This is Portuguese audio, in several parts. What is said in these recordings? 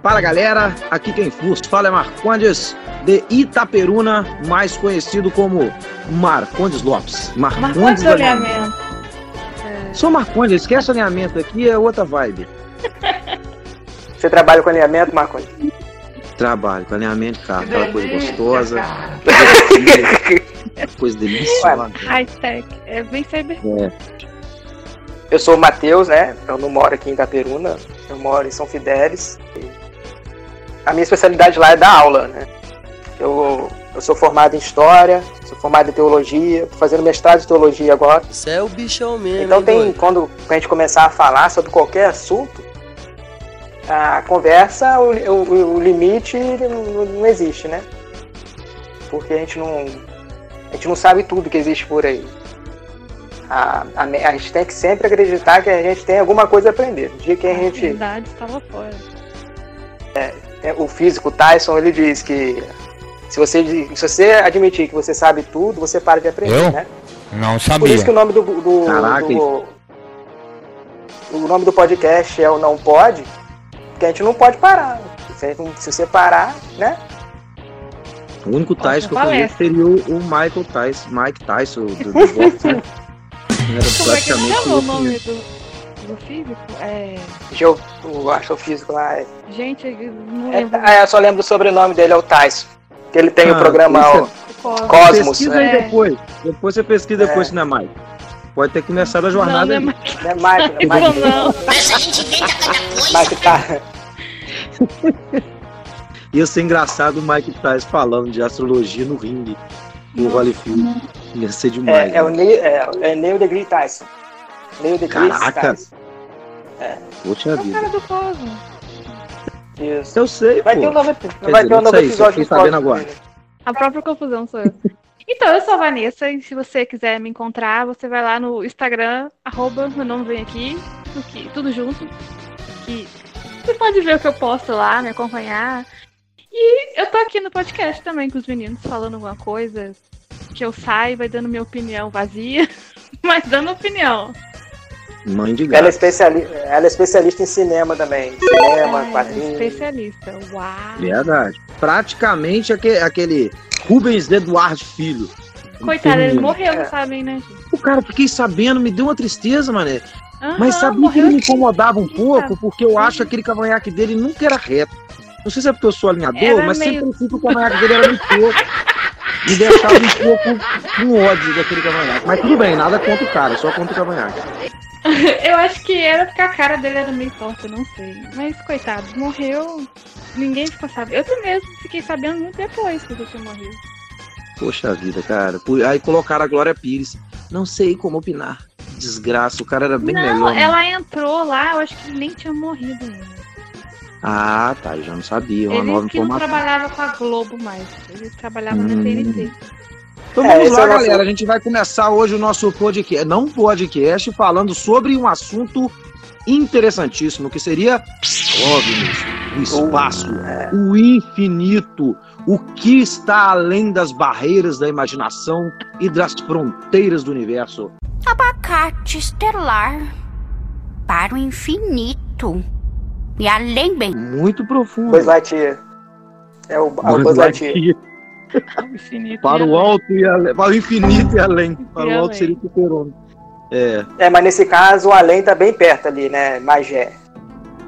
Fala galera, aqui quem vos fala é Marcondes de Itaperuna, mais conhecido como Marcondes Lopes. Marcondes alinhamento. Sou Marcondes, esquece alinhamento aqui, é outra vibe. Você trabalha com alinhamento, Marcondes? Trabalho com alinhamento, cara, aquela coisa gostosa. coisa deliciosa. High-tech. É bem cyber. É. Eu sou o Matheus, né? Eu não moro aqui em Itaperuna, eu moro em São Fidélis. A minha especialidade lá é dar aula, né? Eu, eu sou formado em História, sou formado em Teologia, tô fazendo mestrado em Teologia agora. Você é o bichão mesmo. Então hein, tem, quando a gente começar a falar sobre qualquer assunto, a conversa, o, o, o limite não, não existe, né? Porque a gente não, a gente não sabe tudo que existe por aí. A, a, a gente tem que sempre acreditar que a gente tem alguma coisa a aprender. Dia que a gente. verdade estava fora. É, o físico Tyson ele diz que se você, se você admitir que você sabe tudo, você para de aprender, Eu? né? Não Por sabia. isso que o nome do, do, Caraca, do- o nome do podcast é o Não Pode, porque a gente não pode parar. Se, não- se você parar, né? O único Tyson que eu palestra. conheço seria o, o Michael Tyson, Mike Tyson do, do boxe, né? Era Como é que praticamente chama o nome do, do físico? É. Geo, o astrofísico lá. É, Gente, eu não é, lembro. ah, eu só lembro do sobrenome dele, é o Tyson. Que ele tem o Ah, programa isso é- Cosmos. Cosmos. Pesquisa né? aí É. depois. Depois você pesquisa depois É. se não é Mike. Pode ter começado a Não, jornada não é ali. mais. Né? Mike, Não, Mike, não. Mike tá. Ia ser engraçado o Mike Tyson falando de astrologia no ringue no Holyfield. Ia ser demais. É, é o né? Neil, é, é Neil deGrasse Tyson. Neil deGrasse Caraca. Tyson. Poxa É o vida. cara do. Isso. Eu sei, Vai pô. ter um novo, Quer vai dizer, ter um não novo sei, só episódio fiquei do sabendo agora. A própria confusão sou eu. Então, eu sou a Vanessa e se você quiser me encontrar, você vai lá no Instagram, arroba, meu nome vem aqui, que- tudo junto. Que você pode ver o que eu posto lá, me acompanhar. E eu tô aqui no podcast também com os meninos falando alguma coisa que eu saiba dando minha opinião vazia, mas dando opinião. Mãe de Ela é, gato. especiali ela é especialista em cinema também. Cinema, É, quadrinhos. especialista. Uau! Verdade. Praticamente aquele, aquele Rubens Eduardo Filho. Coitado, ele morreu, É. não sabem, né, gente? O cara, fiquei sabendo, me deu uma tristeza, mané. Mas Aham, sabia que ele me incomodava um pouco, porque eu acho que aquele cavanhaque dele nunca era reto. Não sei se é porque eu sou alinhador, Era mas meio- sempre achei que o cavanhaque dele era muito pouco. Me deixava um pouco com ódio daquele cavanhaque. Mas tudo bem, nada contra o cara, só contra o cavanhaque. Eu acho que era porque a cara dele era meio torta, eu não sei. Mas, coitado, morreu. Ninguém ficou sabendo. Eu também mesmo fiquei sabendo muito depois que tinha morrido. Poxa vida, cara. Aí colocaram a Glória Pires. Não sei como opinar. Desgraça, o cara era bem não, melhor. né? ela entrou lá, eu acho que nem tinha morrido ainda. Ah, tá, eu já não sabia. Uma Ele nova que não informação. trabalhava com a Globo mais. Ele trabalhava Hum. na TNT. Então É, vamos esse lá, é nosso- galera. A gente vai começar hoje o nosso podcast, não podcast, falando sobre um assunto interessantíssimo, que seria OVNIs, o espaço, é. o infinito, o que está além das barreiras da imaginação e das fronteiras do universo. abacate estelar para o infinito e além bem. Muito profundo. Buzz Lightyear. É o, é o Buzz Lightyear. O infinito Para e o alto e além. Para o infinito e além. Para o E alto além. seria o super-homem. É. É, mas nesse caso o além tá bem perto ali, né? Magé.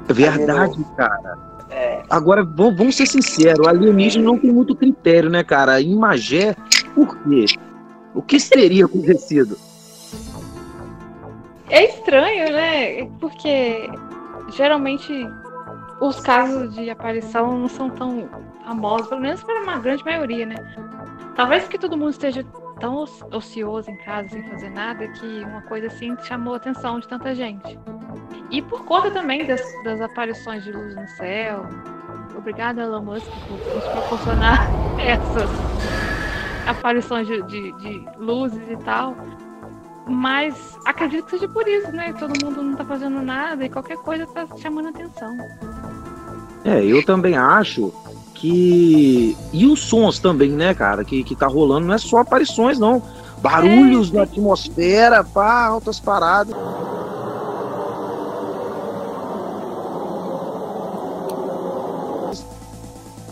Verdade, cara. É. Agora, vamos, vamos ser sinceros, o alienígena não tem muito critério, né, cara? Em Magé, por quê? O que teria acontecido? É estranho, né? Porque geralmente os casos de aparição não são tão famosos, pelo menos para uma grande maioria, né? Talvez porque todo mundo esteja tão oci- ocioso em casa sem fazer nada que uma coisa assim chamou a atenção de tanta gente. E por conta também das, das aparições de luz no céu. Obrigada, Elon Musk, por nos proporcionar essas aparições de, de- de luzes e tal. Mas acredito que seja por isso, né? Todo mundo não tá fazendo nada e qualquer coisa tá chamando atenção. É, eu também acho que. E os sons também, né, cara, que, que tá rolando, não é só aparições, não. Barulhos É. na atmosfera, pá, altas paradas.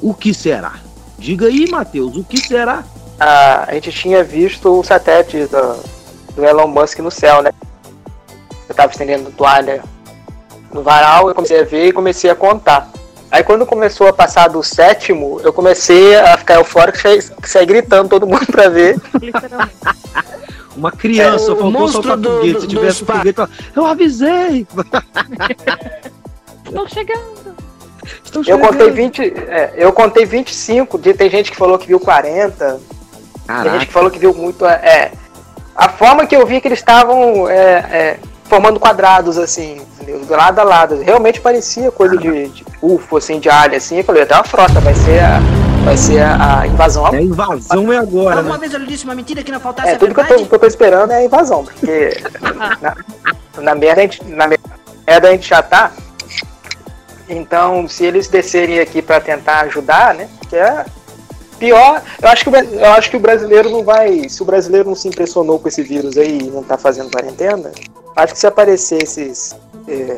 O que será? Diga aí, Matheus, o que será? a, a gente tinha visto o satélite do, do Elon Musk no céu, né? Eu tava estendendo toalha no varal, eu comecei a ver e comecei a contar. Aí quando começou a passar do sétimo, eu comecei a ficar eufórico, saí, saí gritando todo mundo pra ver. Literalmente. Uma criança É, o faltou monstro soltar do- foguete. do- Se do tivesse espaço. foguete, eu avisei. Estão chegando. Estão Eu chegando. contei 20, é, eu contei 25, de- tem gente que falou que viu 40, tem gente Caraca, que falou que viu muito. É, a forma que eu vi que eles estavam é, é, formando quadrados, assim, lado a lado. Realmente parecia coisa de, de UFO, assim, de alien, assim. Eu falei, até uma frota, vai ser a, vai ser a, a invasão. é invasão é agora, né? Uma vez eu lhe disse uma mentira que não faltasse É, a tudo que eu, tô, que eu tô esperando é a invasão, porque na, na merda a gente, na merda a gente já tá. Então, se eles descerem aqui pra tentar ajudar, né? Que é pior, eu acho que eu acho que o brasileiro não vai, se o brasileiro não se impressionou com esse vírus aí e não tá fazendo quarentena, acho que se aparecer esses é,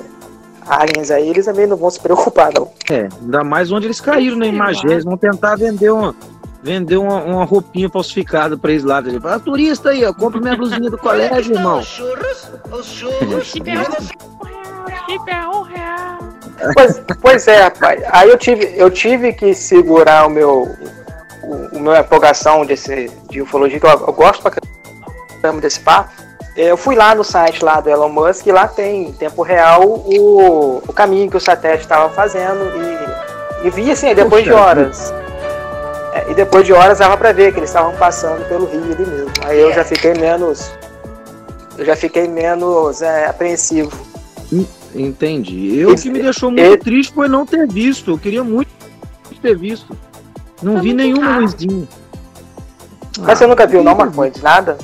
aliens aí, eles também não vão se preocupar não. É, ainda mais onde eles caíram, né? Em Sei Magé, lá. eles vão tentar vender uma, vender uma, uma roupinha falsificada pra eles lá. Tipo, ah, turista aí, ó, compra minha blusinha do colégio, irmão. Os churros, os churros. Chip é um real. Chip é um real. Pois, pois é, rapaz. Aí eu tive, eu tive que segurar o meu, o, o meu empolgação desse, de ufologia, que eu, eu gosto pra caramba desse papo. Eu fui lá no site lá do Elon Musk e lá tem em tempo real o, o caminho que o satélite estava fazendo e, e vi assim, depois de Poxa horas. É, e depois de horas dava pra ver que eles estavam passando pelo rio ali mesmo. Aí eu já fiquei menos. Eu já fiquei menos é, apreensivo. Entendi. Eu Esse- que me deixou muito triste foi não ter visto. Eu queria muito ter visto. Não Tá vi nenhuma raro. luzinha. Mas você nunca viu não, Marcos? Marcondes? Nada?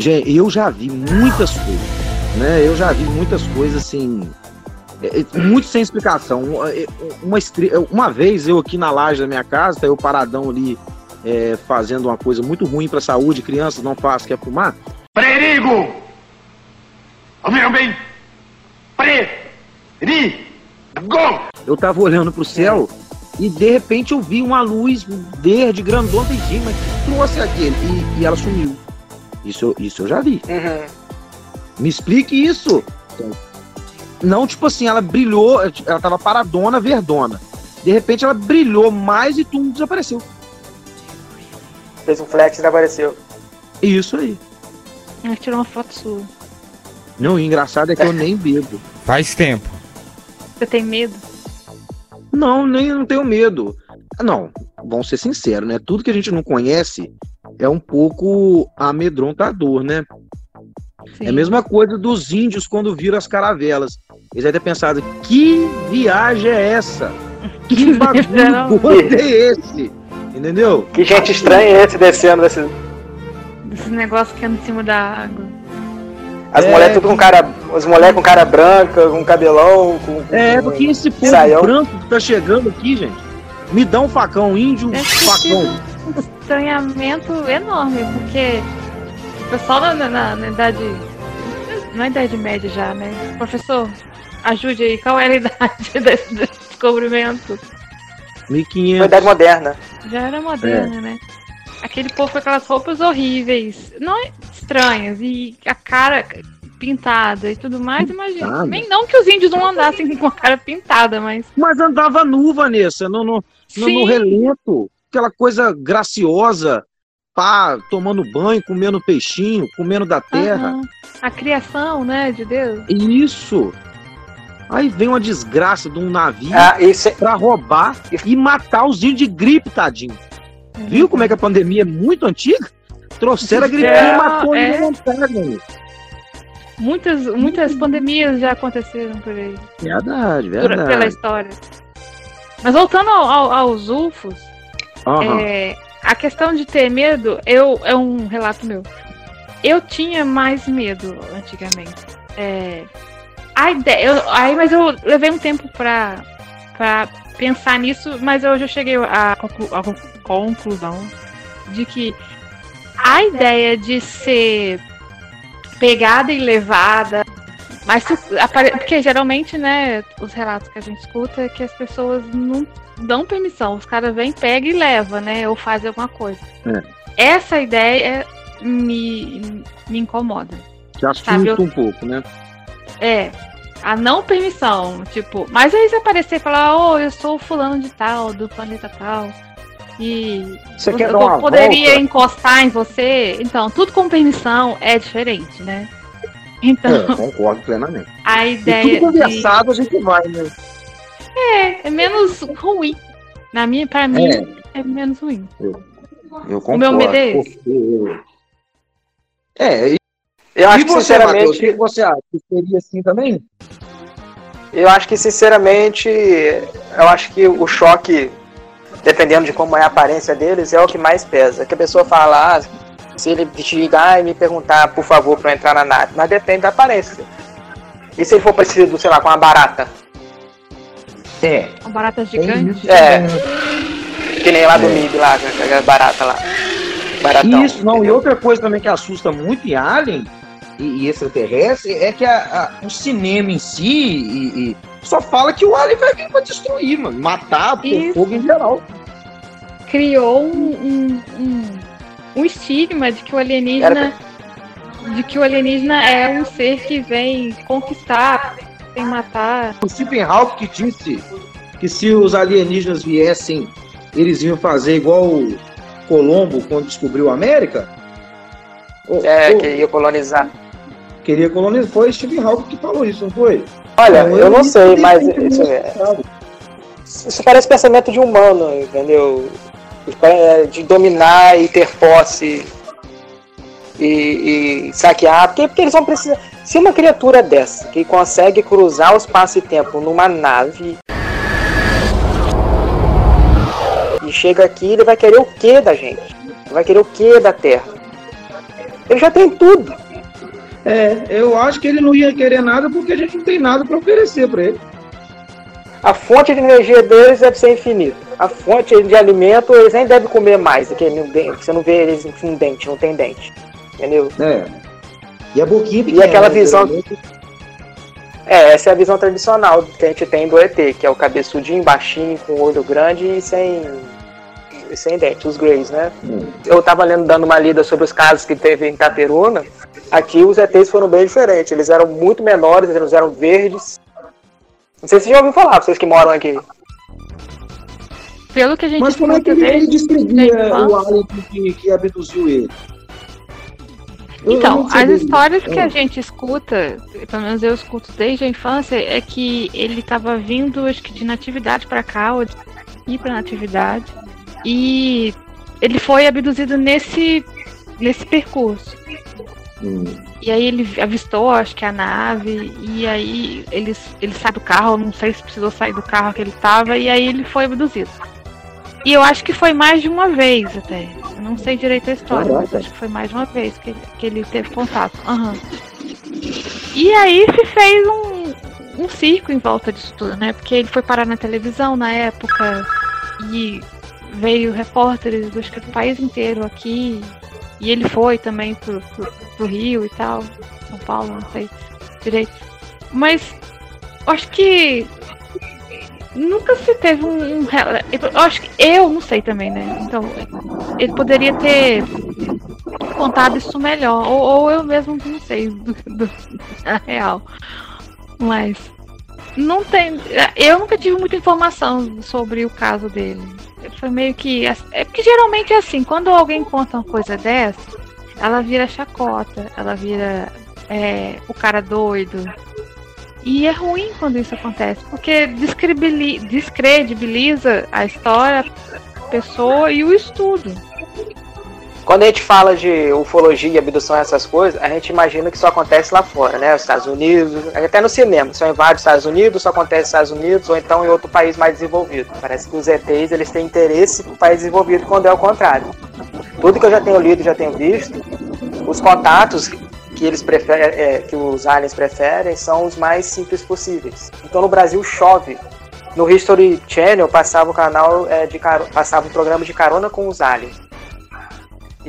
Gente, eu já vi muitas coisas, né? Eu já vi muitas coisas assim, é, é, muito sem explicação. Uma, é, uma, vez eu aqui na laje da minha casa, tá eu paradão ali é, fazendo uma coisa muito ruim para a saúde, crianças não faz, quer fumar. Perigo! Ouviram bem? Perigo! Eu tava olhando pro céu e de repente eu vi uma luz verde grandona e disse, mas que trouxe aquele? E, e ela sumiu. Isso, eu- isso eu já vi. Uhum. Me explique isso. Não, tipo assim, ela brilhou, ela tava paradona, verdona. De repente ela brilhou mais e tudo desapareceu. Fez um flex e apareceu. Isso aí. Ela tirou uma foto sua. Não, o engraçado é que eu nem bebo. Faz tempo. Você tem medo? Não, nem não tenho medo. Não, vamos ser sinceros, né? Tudo que a gente não conhece é um pouco amedrontador, né? Sim. É a mesma coisa dos índios quando viram as caravelas. Eles devem ter pensado, que viagem é essa? Que bagulho é esse? Entendeu? Que gente estranha é esse descendo desse. Esse negócio que anda em cima da água. As É, mulheres tudo com cara. Os moleques com cara branca, com cabelão, com. É, porque esse povo Saião. branco que tá chegando aqui, gente, me dá um facão, índio, ter facão. Um estranhamento enorme, porque o pessoal na, na, na idade. Na idade média já, né? Professor, ajude aí, qual era a idade desse descobrimento? Foi 1500. idade moderna. Já era moderna, né? Aquele povo com aquelas roupas horríveis, não é estranhas, e a cara pintada e tudo mais, imagina. Nem não que os índios não andassem com a cara pintada, mas. Mas andava nu, Vanessa, no, no, no, no relento. Aquela coisa graciosa, pá, tomando banho, comendo peixinho, comendo da terra. Aham. A criação, né, de Deus. Isso. Aí vem uma desgraça de um navio Ah, isso, pra roubar e matar os índios de gripe, tadinho. Viu como é que a pandemia é muito antiga? Trouxeram a gripinha É, e matou é. vontade, amigo. Muitas, muitas pandemias já aconteceram por aí, Verdade, por- pela verdade. história. Mas voltando ao- ao- aos UFOs, Aham. é, a questão de ter medo eu, é um relato meu. Eu tinha mais medo antigamente. É, a ideia, eu, aí, mas eu levei um tempo pra, pra pensar nisso, mas eu cheguei à conclu- conclusão de que a ideia de ser pegada e levada, mas se o- apare- porque geralmente, né, os relatos que a gente escuta é que as pessoas não dão permissão, os caras vêm, pega e leva, né, ou fazem alguma coisa. Essa ideia me, me incomoda. Que assusta Sabe, um pouco, né? É, a não permissão, tipo, mas aí você aparecer e falar, ô, eu sou fulano de tal, do planeta tal, e Você eu, poderia volta? encostar em você, então, tudo com permissão é diferente, né? Então, É, concordo plenamente. a E ideia tudo de, conversado a gente vai, né? é, é menos ruim. Na minha, pra mim, É. é, menos ruim. Eu concordo. meu medo é esse. porque- É, e, Eu acho e que, você, Matheus, o sinceramente, que você acha? Que seria assim também? eu acho que, sinceramente, eu acho que o choque, dependendo de como é a aparência deles, é o que mais pesa. Que a pessoa fala, ah, se ele chegar e me perguntar, por favor, pra eu entrar na nave. Mas depende da aparência. E se ele for parecido, sei lá, com uma barata? É. Uma barata gigante. É. Que nem lá do É. MIB, lá, aquela barata lá. Baratão. Isso, não. E outra coisa também que assusta muito em Alien e, e extraterrestre é que a- a- o cinema em si e- e só fala que o Alien vai vir pra destruir, mano. Matar, por Isso. fogo em geral. criou um, um, um, um estigma de que o alienígena de que o alienígena é um ser que vem conquistar, sem matar. O Stephen Hawking que disse que se os alienígenas viessem, eles iam fazer igual o Colombo quando descobriu a América. É, ô, que ia colonizar. Queria colonizar. Foi Stephen Hawking que falou isso, não foi? Olha, Então, eu não sei, mas isso, é, isso parece pensamento de humano, entendeu? É, De dominar e ter posse e, e saquear. Porque, porque eles vão precisar. Se uma criatura dessa que consegue cruzar o espaço e tempo numa nave e chega aqui, ele vai querer o que da gente? Vai querer o que da Terra? Ele já tem tudo. É, eu acho que ele não ia querer nada porque a gente não tem nada para oferecer para ele. A fonte de energia deles deve ser infinita. A fonte de alimento, eles nem devem comer mais. Não tem- você não vê eles com dente, não tem dente. Entendeu? É. E a boquinha E pequena, aquela né, visão-. É, essa é a visão tradicional que a gente tem do ET, que é o cabeçudinho, baixinho, com olho grande e sem, e sem dente, os Greys, né? Hum. Eu tava lendo, dando uma lida sobre os casos que teve em Itaperuna. Aqui os ETs foram bem diferentes. Eles eram muito menores, eles eram verdes. Não sei se você já ouviu falar, vocês que moram aqui. Pelo que a gente Mas como é que ele, ele descrevia o alien que, que abduziu ele? Eu- Então, as histórias que É. a gente escuta, pelo menos eu escuto desde a infância, é que ele estava vindo, acho que de natividade para cá, ou de ir para natividade, e ele foi abduzido nesse, nesse percurso. Hum. E aí ele avistou, acho que a nave, e aí ele, ele sai do carro, não sei se precisou sair do carro que ele estava, e aí ele foi abduzido. E eu acho que foi mais de uma vez até. Eu não sei direito a história, mas Caraca. acho que foi mais de uma vez que ele, que ele teve contato. Aham. E aí se fez um, um circo em volta disso tudo, né? Porque ele foi parar na televisão na época e veio repórteres do, acho que do país inteiro aqui. E ele foi também pro, pro, pro Rio e tal, São Paulo, não sei direito. Mas acho que nunca se teve um, um eu acho que eu não sei também, né? Então ele poderia ter contado isso melhor, ou, ou eu mesmo não sei do, do- na real. Mas não tem, eu nunca tive muita informação sobre o caso dele. Foi meio que é porque geralmente é assim, quando alguém conta uma coisa dessa, ela vira chacota, ela vira é, o cara doido. E é ruim quando isso acontece, porque descredibiliza a história, a pessoa e o estudo. Quando a gente fala de ufologia, abdução essas coisas, a gente imagina que só acontece lá fora, né? Os Estados Unidos, até no cinema, só invade os Estados Unidos, só acontece nos Estados Unidos, ou então em outro país mais desenvolvido. Parece que os ETs eles têm interesse no país desenvolvido, quando é o contrário. Tudo que eu já tenho lido, já tenho visto, os contatos que eles preferem, é, que os aliens preferem, são os mais simples possíveis. Então no Brasil chove no History Channel passava o canal é, de passava um programa de carona com os aliens.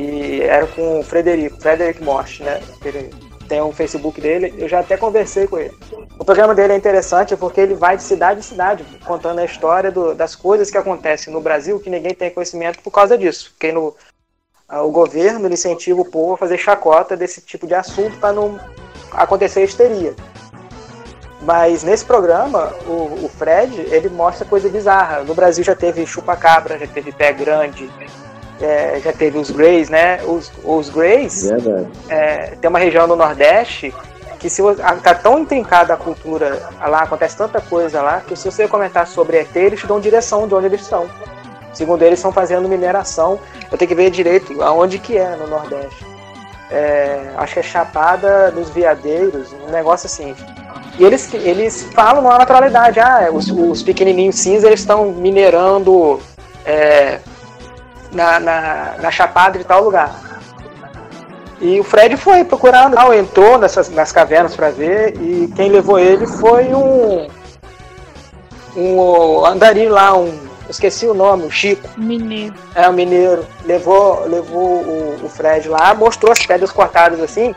E era com o Frederico, Frederic Morte, né? Ele tem um Facebook dele, eu já até conversei com ele. O programa dele é interessante porque ele vai de cidade em cidade, contando a história do- das coisas que acontecem no Brasil que ninguém tem conhecimento por causa disso. Porque no, ah, o governo incentiva o povo a fazer chacota desse tipo de assunto para não acontecer histeria. Mas nesse programa, o, o Fred, ele mostra coisa bizarra. No Brasil já teve chupa-cabra, já teve pé grande, é, já teve os Greys, né? Os, os Greys, é, tem uma região no Nordeste que se tá tão intrincada a cultura lá, acontece tanta coisa lá, que se você comentar sobre ET, eles te dão direção de onde eles estão. Segundo eles, estão fazendo mineração. Eu tenho que ver direito aonde que é no Nordeste. É, acho que é Chapada dos Veadeiros, um negócio assim. E eles, eles falam numa naturalidade, ah, os, os pequenininhos cinza eles estão minerando é, na, na, na Chapada de tal lugar. E o Fred foi procurando, não, entrou nessas, nas cavernas para ver, e quem levou ele foi um, um andarilho lá, um, esqueci o nome, o Chico. Mineiro. É, o mineiro levou, levou o, o Fred lá, mostrou as pedras cortadas assim,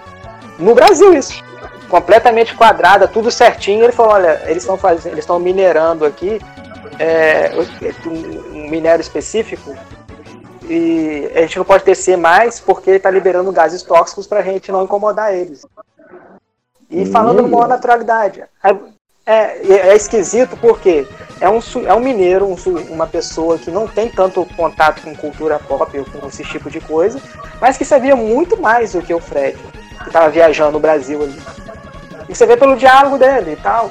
no Brasil isso. Completamente quadrada, tudo certinho. Ele falou, olha, eles estão fazendo, eles estão minerando aqui é, um, um minério específico e a gente não pode descer mais porque está liberando gases tóxicos para a gente não incomodar eles. E falando Hum. numa maior naturalidade. É, é, é esquisito porque é um, é um mineiro, um uma pessoa que não tem tanto contato com cultura pop ou com esse tipo de coisa, mas que sabia muito mais do que o Fred, que estava viajando no Brasil ali. E você vê pelo diálogo dele e tal.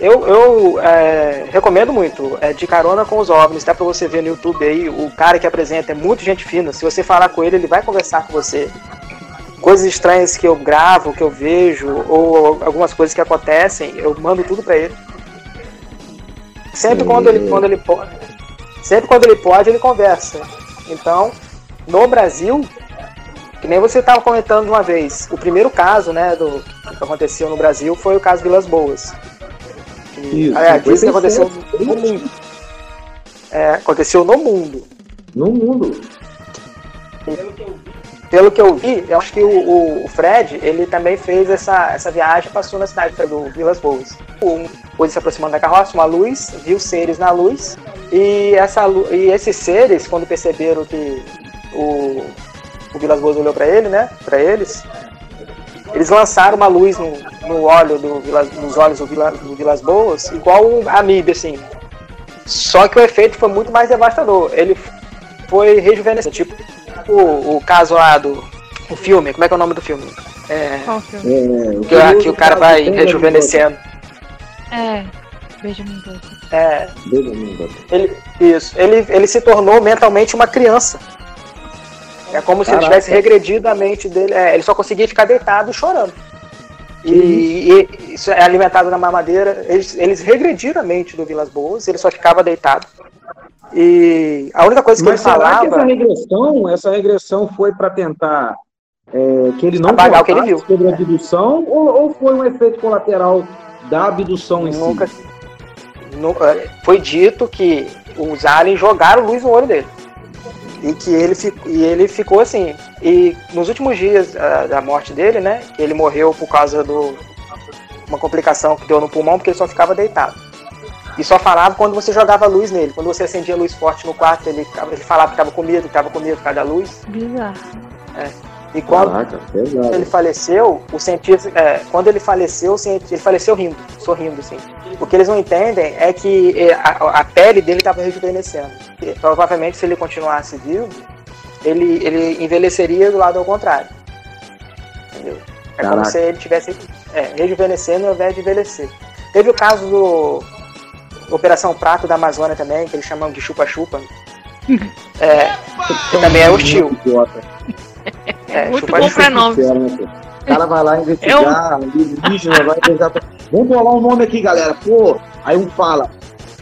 Eu, eu é, recomendo muito, é de carona com os OVNIs, dá pra você ver no YouTube aí, o cara que apresenta é muito gente fina, se você falar com ele, ele vai conversar com você. Coisas estranhas que eu gravo, que eu vejo, ou algumas coisas que acontecem, eu mando tudo pra ele. Sempre quando ele, quando ele pode. Sempre quando ele pode, ele conversa. Então, no Brasil, que nem você estava comentando uma vez, o primeiro caso, né, do que aconteceu no Brasil foi o caso Vilas Boas. Que, Isso, aliás, isso 57, aconteceu no mundo. É, aconteceu no mundo. No mundo. Pelo que eu vi, eu acho que o, o- Fred, ele também fez essa, essa viagem, passou na cidade do Vilas Boas. Um foi se aproximando da carroça, uma luz, viu seres na luz, e, essa, e esses seres, quando perceberam que o, o Vilas Boas olhou para ele, né, para eles, eles lançaram uma luz no, no olho do Vilas, nos olhos do, Vila, do Vilas Boas, igual um amíbe, assim. Só que o efeito foi muito mais devastador. Ele foi rejuvenescendo, tipo o, o caso lá do o filme, como é que é o nome do filme? É, Qual filme? É, que, o- que o cara vai rejuvenescendo. É. Benjamin Button. É, Benjamin Button. ele, isso. Ele, ele se tornou mentalmente uma criança. É como se ele Caraca. tivesse regredido a mente dele. É, ele só conseguia ficar deitado chorando. E, e isso é alimentado na mamadeira. Eles, eles regrediram a mente do Vilas Boas, ele só ficava deitado. E a única coisa que Mas ele será que essa falava. regressão, essa regressão foi para tentar é, que ele não Apagar o que ele viu. sobre a abdução ou, ou foi um efeito colateral da abdução em Nunca, si? nu- é, foi dito que os aliens jogaram luz no olho dele. E que ele, e ele ficou assim. E nos últimos dias ah, da morte dele, né? Ele morreu por causa do uma complicação que deu no pulmão, porque ele só ficava deitado. E só falava quando você jogava luz nele. Quando você acendia luz forte no quarto, ele, ele falava que estava com medo, que estava com medo por causa da luz. Bizarro. E quando Caraca, ele faleceu, o cientista, é, quando ele faleceu, o cientista, ele faleceu rindo, sorrindo, assim. O que eles não entendem é que é, a, a pele dele estava rejuvenescendo. E, provavelmente, se ele continuasse vivo, ele, ele envelheceria do lado ao contrário. Entendeu? É como Caraca. se ele tivesse é, rejuvenescendo ao invés de envelhecer. Teve o caso do Operação Prato da Amazônia também, que eles chamam de chupa-chupa. É, que também é hostil. É, Muito chupa-chupa. bom pra pô? O cara vai lá investigar, alienígena, vai pegar. Vamos bolar um nome aqui, galera. Pô, aí um fala.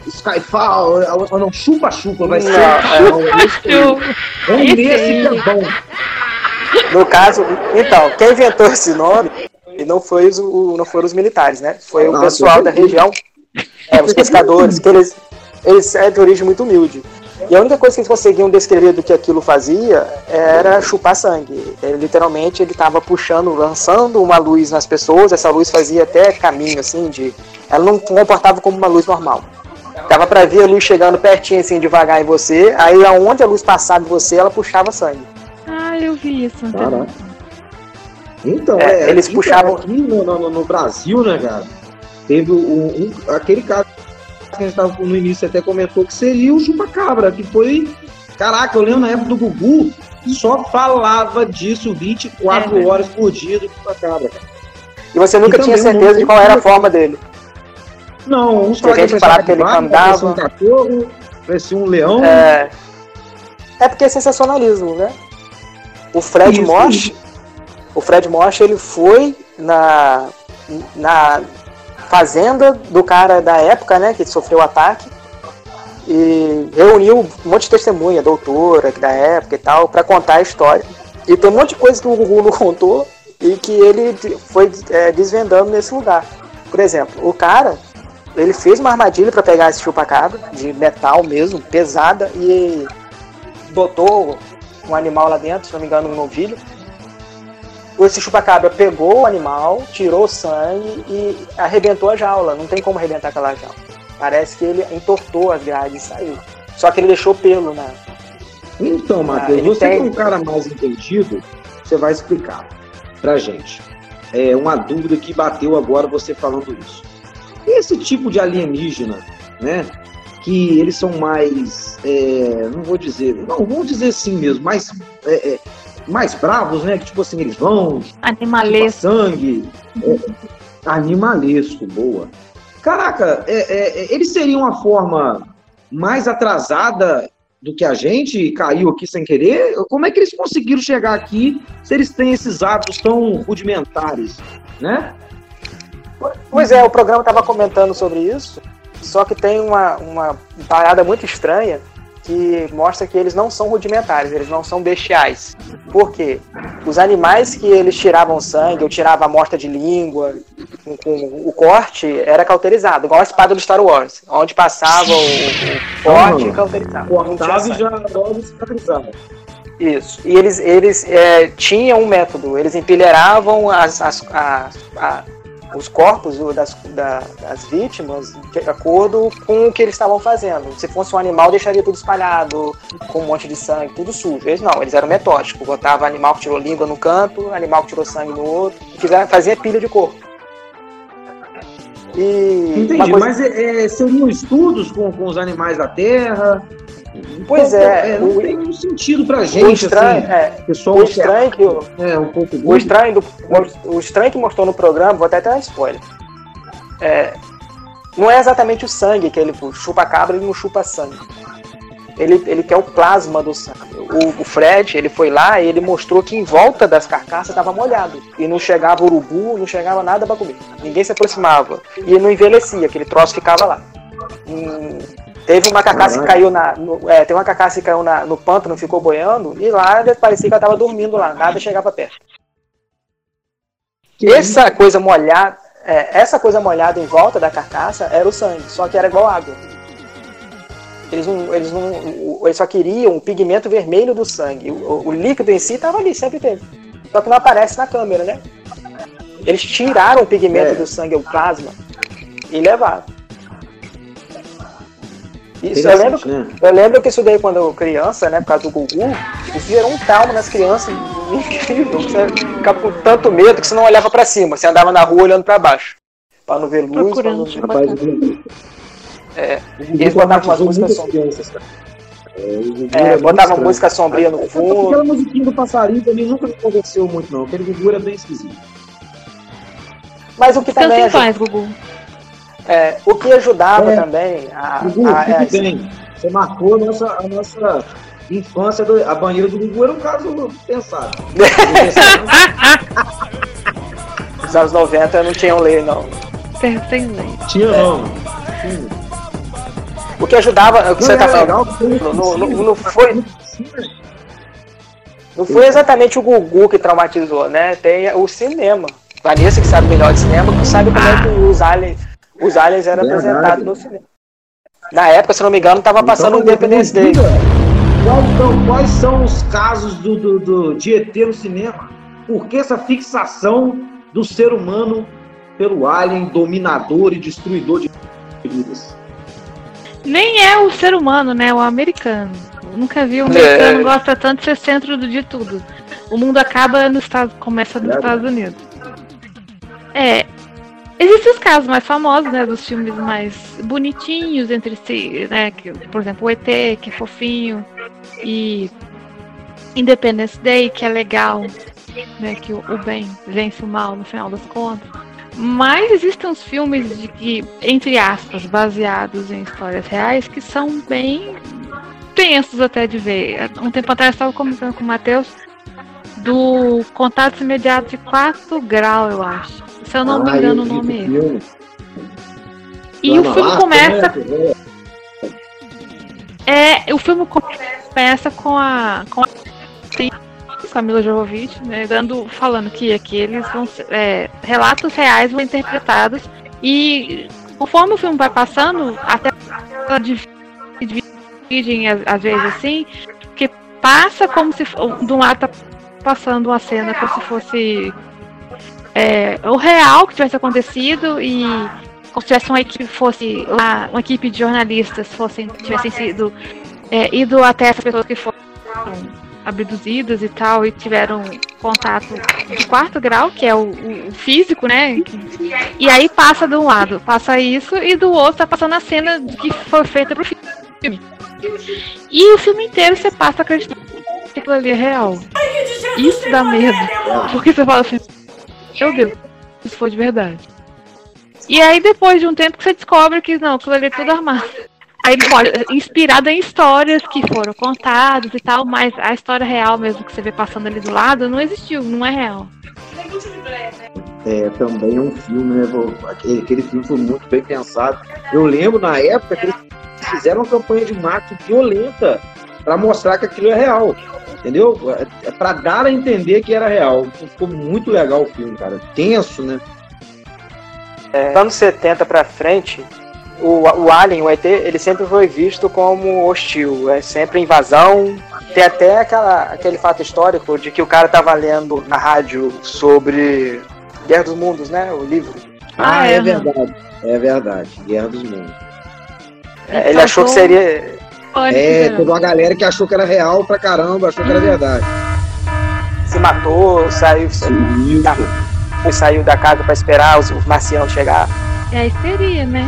Skyfall, a outra não, chupa-chupa, vai ser. É. Esse aí. Vamos Esse que é bom. No caso, então, quem inventou esse nome e não foi os, o- não foram os militares, né? Foi o pessoal eu da região. É, os pescadores, que eles, eles é de origem muito humilde. E a única coisa que eles conseguiam descrever do que aquilo fazia era chupar sangue. Ele, literalmente ele estava puxando, lançando uma luz nas pessoas, essa luz fazia até caminho assim de. Ela não comportava como uma luz normal. Dava pra ver a luz chegando pertinho assim, devagar em você, aí aonde a luz passava em você, ela puxava sangue. Ah, eu vi isso. né? Caraca. Então, É, é, eles puxavam- Aqui no, no- no Brasil, né, cara? Teve um, um- aquele caso que a gente tava no início até comentou que seria o chupacabra, que foi. Caraca, eu lembro na época do Gugu, só falava disso 24 É, né? horas por dia do chupacabra. E você nunca E tinha certeza de qual era a forma dele. Não, uns gente que falava que ele andava. Parecia um cachorro, parecia um leão. É, é porque é sensacionalismo, né? O Fred. Mosh, o Fred Mosh, ele foi na, na fazenda do cara da época, né, que sofreu o ataque e reuniu um monte de testemunha, doutora da época e tal, pra contar a história. E tem um monte de coisa que o Gugu não contou e que ele foi é, desvendando nesse lugar. Por exemplo, o cara, ele fez uma armadilha pra pegar esse chupacabra, de metal mesmo, pesada, e botou um animal lá dentro, se não me engano, um novilho. Esse chupacabra pegou o animal, tirou o sangue e arrebentou a jaula. Não tem como arrebentar aquela jaula. Parece que ele entortou as grades e saiu. Só que ele deixou pelo na. Então, Matheus, você tem- que é um cara mais entendido, você vai explicar pra gente. É uma dúvida que bateu agora você falando isso. Esse tipo de alienígena, né? Que eles são mais, é, não vou dizer, não, vamos dizer assim mesmo, mais, é, é, mais bravos, né? Que tipo assim, eles vão, Animalesco. sangue, é, animalesco, boa. Caraca, é, é, é, eles seriam uma forma mais atrasada do que a gente caiu aqui sem querer? Como é que eles conseguiram chegar aqui se eles têm esses hábitos tão rudimentares, né? Pois é, o programa estava comentando sobre isso, só que tem uma, uma parada muito estranha que mostra que eles não são rudimentares, eles não são bestiais. Por quê? Os animais que eles tiravam sangue, ou tiravam a morta de língua, com, com o corte, era cauterizado, igual a espada do Star Wars, onde passava o, o corte Ah, e cauterizava. Cortava e já logo cicatrizava. Isso. E eles, eles é, tinham um método. Eles empilhavam as, as- a- a- os corpos das, da- das vítimas de acordo com o que eles estavam fazendo. Se fosse um animal, deixaria tudo espalhado, com um monte de sangue, tudo sujo. Eles não, eles eram metódicos. Botava animal que tirou língua no canto, animal que tirou sangue no outro, e fizeram- fazia pilha de corpo. E Entendi, coisa- mas é, é, seriam estudos com, com os animais da Terra? Pois é, não o- tem um sentido pra o gente, estranho, assim, é, pessoal o estranho que o, é um pouco O estranho, do, o estranho que mostrou no programa, vou até dar spoiler. É, não é exatamente o sangue que ele chupa cabra, ele não chupa sangue. Ele, ele quer o plasma do sangue. O, o Fred, ele foi lá e ele mostrou que em volta das carcaças estava molhado. E não chegava urubu, não chegava nada para comer. Ninguém se aproximava. E não envelhecia, aquele troço ficava lá. Hum, teve uma carcaça que caiu na. No, é, teve uma carcaça que caiu na, no pântano, ficou boiando, e lá parecia que ela estava dormindo lá, nada chegava perto. Essa coisa molhada, é, essa coisa molhada em volta da carcaça era o sangue, só que era igual água. Eles, não, eles, não, eles só queriam o pigmento vermelho do sangue. O, o líquido em si estava ali, sempre teve. Só que não aparece na câmera, né? Eles tiraram o pigmento É. do sangue, o plasma, e levaram. Isso, eu lembro, né? eu lembro que isso daí quando eu criança, né, por causa do Gugu, isso gerou um trauma nas crianças incrível. Você ficava com tanto medo que você não olhava pra cima, você andava na rua olhando pra baixo. Pra não ver luz, pra não... Rapaz, o É, Gugu Eles botavam umas músicas cara. É, é, era muito botava estranho. música sombria no fundo. Aquela musiquinha do passarinho também nunca me convenceu muito, não. Aquele Gugu era bem esquisito. Mas o que Tanto também em aju- faz, Gugu. É, o que ajudava É. também a, Gugu, a- é, bem. Você marcou a nossa, a nossa infância. do- a banheira do Gugu era um caso pensado. os anos 90 não tinham lei, não. Sem lei. Tinha não. O que ajudava, é o que você Não, tá era falando, legal, não, não, não, foi, não foi exatamente o Gugu que traumatizou, né? Tem o cinema. Vanessa que sabe melhor de cinema, que sabe como é que os aliens, Os aliens eram Verdade. apresentados no cinema. Na época, se não me engano, tava passando o Então, Independence Day. diga, Quais são, os casos do, do, do- de ET no cinema? Por que essa fixação do ser humano pelo alien dominador e destruidor de vidas? Nem é o ser humano, né? O americano. Eu nunca vi um É. americano gosta tanto de ser centro do- de tudo. O mundo acaba nos Estados, começa nos Verdade. Estados Unidos. É. Existem os casos mais famosos, né? Dos filmes mais bonitinhos entre si, né? Que, por exemplo, o ET, que é fofinho. E Independence Day, que é legal. Né, que o, o bem vence o mal no final das contas. Mas existem uns filmes de que, entre aspas, baseados em histórias reais, que são bem tensos até de ver. Um tempo atrás eu estava comentando com o Matheus do Contatos Imediatos de 4 Grau, eu acho. Eu não me Ah, engano o nome filme. E o filme começa. né? É, o filme começa com a. com a com a Mila Jovovich, né, dando, falando que aqueles vão ser, é, relatos reais vão interpretados e conforme o filme vai passando, até ela divi- dividem às, vezes assim, que passa como se de um lado tá passando uma cena como se fosse é, o real que tivesse acontecido e como se tivesse uma equipe fosse uma, uma equipe de jornalistas fossem tivessem sido é, ido até essas pessoas que foram abduzidas e tal e tiveram contato de quarto grau, que é o, o- físico, né? E aí passa de um lado, passa isso, e do outro tá passando a cena que foi feita pro filme. E o filme inteiro você passa acreditando que aquilo ali é real. Isso dá medo. Porque você fala assim, meu Deus, isso foi de verdade. E aí depois de um tempo que você descobre que não, aquilo ali é tudo armado. Aí pode, inspirado em histórias que foram contadas e tal, mas a história real mesmo que você vê passando ali do lado não existiu, não é real. É, também é um filme, né? Aquele, aquele filme foi muito bem pensado. Eu lembro na época que eles fizeram uma campanha de marketing violenta para mostrar que aquilo é real. Entendeu? É, para dar a entender que era real. Ficou muito legal o filme, cara. Tenso, né? É, anos 70 pra frente, o, o Alien, o ET, ele sempre foi visto como hostil. É sempre invasão. Tem até aquela, aquele fato histórico de que o cara tava lendo na rádio sobre Guerra dos Mundos, né? O livro. Ah, Ah, é, é, né? verdade. É verdade. Guerra dos Mundos. É, ele achou que seria. Pânico, É, teve uma galera que achou que era real pra caramba, achou que era verdade. Se matou, saiu, Isso. saiu da casa pra esperar os, os marcianos chegar. É a histeria, né?